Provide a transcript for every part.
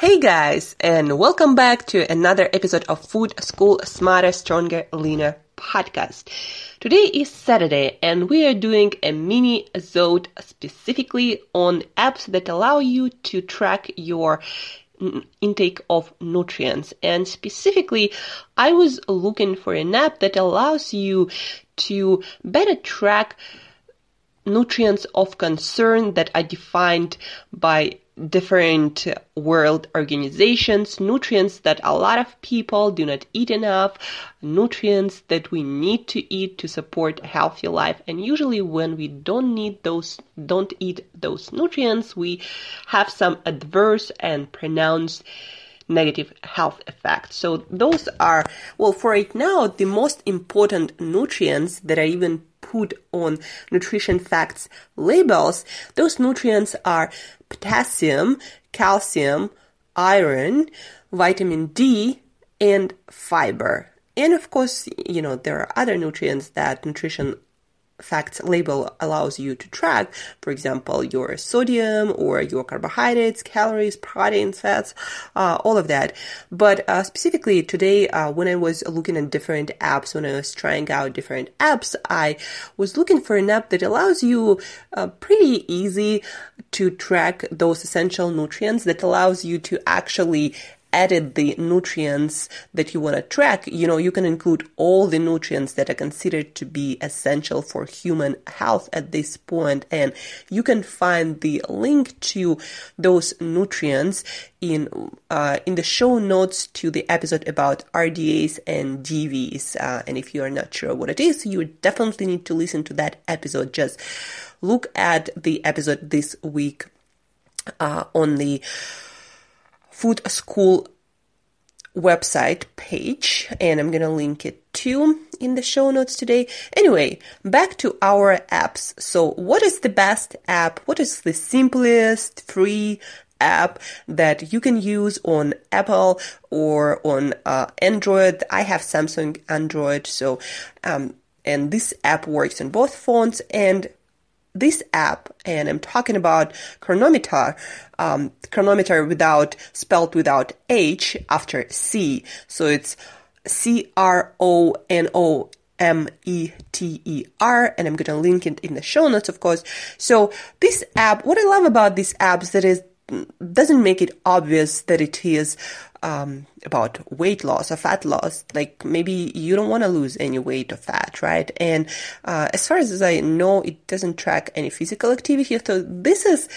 Hey guys, and welcome back to another episode of Food School Smarter, Stronger, Leaner podcast. Today is Saturday and we are doing a mini episode specifically on apps that allow you to track your intake of nutrients. And specifically, I was looking for an app that allows you to better track nutrients of concern that are defined by different world organizations, nutrients that a lot of people do not eat enough, nutrients that we need to eat to support a healthy life. And usually when we don't need those, don't eat those nutrients, we have some adverse and pronounced negative health effects. So those are, well, for right now, the most important nutrients that are even put on nutrition facts labels. Those nutrients are potassium, calcium, iron, vitamin D, and fiber. And of course, you know, there are other nutrients that nutrition facts label allows you to track, for example, your sodium or your carbohydrates, calories, proteins, fats, uh, all of that. But uh, specifically today, uh, when I was looking at different apps, when I was trying out different apps, I was looking for an app that allows you uh, pretty easy to track those essential nutrients that allows you to actually added the nutrients that you want to track, you know, you can include all the nutrients that are considered to be essential for human health at this point, and you can find the link to those nutrients in uh, in the show notes to the episode about RDAs and DVs. Uh, and if you are not sure what it is, you definitely need to listen to that episode. Just look at the episode this week uh, on the food school website page and I'm gonna link it to in the show notes today. Anyway, back to our apps. So what is the best app? What is the simplest free app that you can use on Apple or on uh, Android? I have Samsung Android, so um, and this app works on both phones and this app, and I'm talking about Cronometer, um, Cronometer without, spelled without H after C. So it's C R O N O M E T E R, and I'm to link it in the show notes, of course. So this app, what I love about this app is that it doesn't make it obvious that it is um, about weight loss or fat loss. Like maybe you don't want to lose any weight or fat, right? And uh, as far as I know, it doesn't track any physical activity. So this is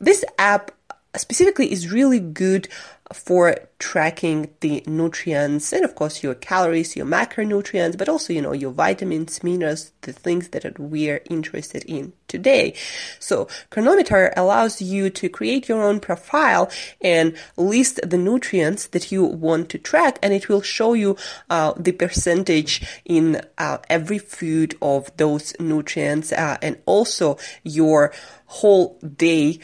this app specifically is really good for tracking the nutrients and of course your calories, your macronutrients, but also, you know, your vitamins, minerals, the things that we're interested in today. So Cronometer allows you to create your own profile and list the nutrients that you want to track and it will show you uh, the percentage in uh, every food of those nutrients uh, and also your whole day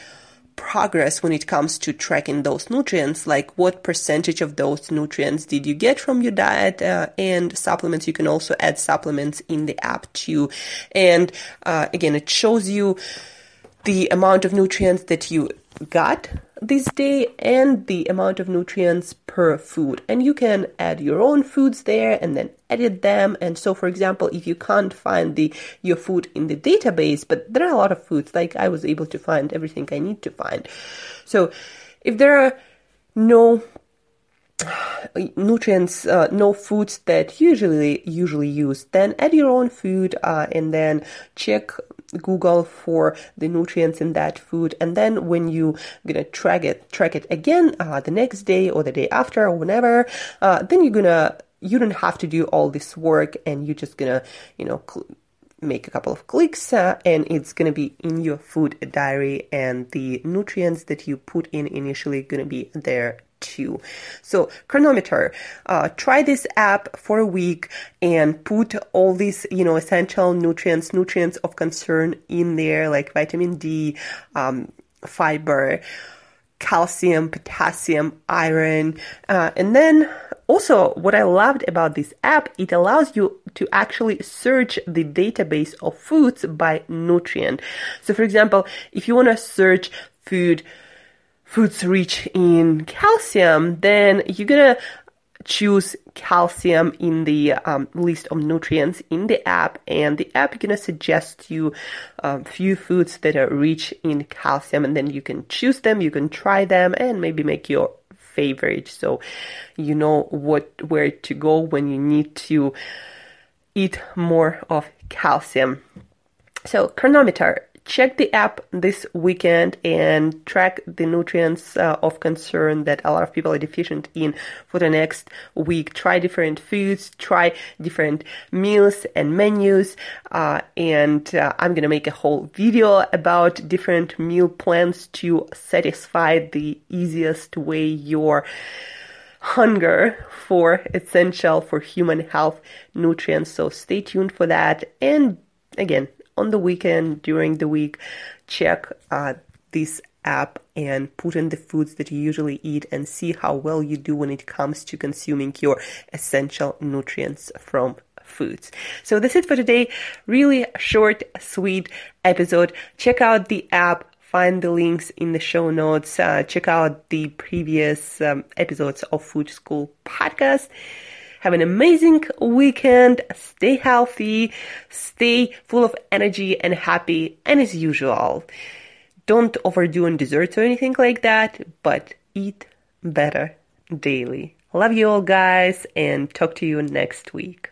progress when it comes to tracking those nutrients, like what percentage of those nutrients did you get from your diet uh, and supplements. You can also add supplements in the app too. And uh, again, it shows you the amount of nutrients that you got this day and the amount of nutrients per food. And you can add your own foods there and then edit them. And so, for example, if you can't find the your food in the database, but there are a lot of foods, like I was able to find everything I need to find. So, if there are no nutrients, uh, no foods that usually usually use, then add your own food uh, and then check Google for the nutrients in that food, and then when you gonna track it, track it again uh, the next day or the day after or whenever, uh, then you're gonna you don't have to do all this work, and you're just gonna you know. Cl- make a couple of clicks uh, and it's going to be in your food diary and the nutrients that you put in initially going to be there too. So Cronometer, uh, try this app for a week and put all these, you know, essential nutrients, nutrients of concern in there, like vitamin D, um, fiber, calcium, potassium, iron, uh, and then also what I loved about this app, it allows you to actually search the database of foods by nutrient. So for example, if you want to search food foods rich in calcium, then you're gonna choose calcium in the um, list of nutrients in the app and the app is going to suggest you a um, few foods that are rich in calcium and then you can choose them you can try them and maybe make your favorite. So you know what where to go when you need to eat more of calcium. So Cronometer check the app this weekend and track the nutrients uh, of concern that a lot of people are deficient in for the next week. Try different foods, try different meals and menus, uh, and uh, I'm gonna make a whole video about different meal plans to satisfy the easiest way your hunger for essential for human health nutrients. So stay tuned for that. And again, on the weekend, during the week, check uh, this app and put in the foods that you usually eat and see how well you do when it comes to consuming your essential nutrients from foods. So that's it for today. Really short, sweet episode. Check out the app. Find the links in the show notes. Uh, check out the previous um, episodes of Food School podcast. Have an amazing weekend. Stay healthy. Stay full of energy and happy. And as usual, don't overdo on desserts or anything like that, but eat better daily. Love you all, guys, and talk to you next week.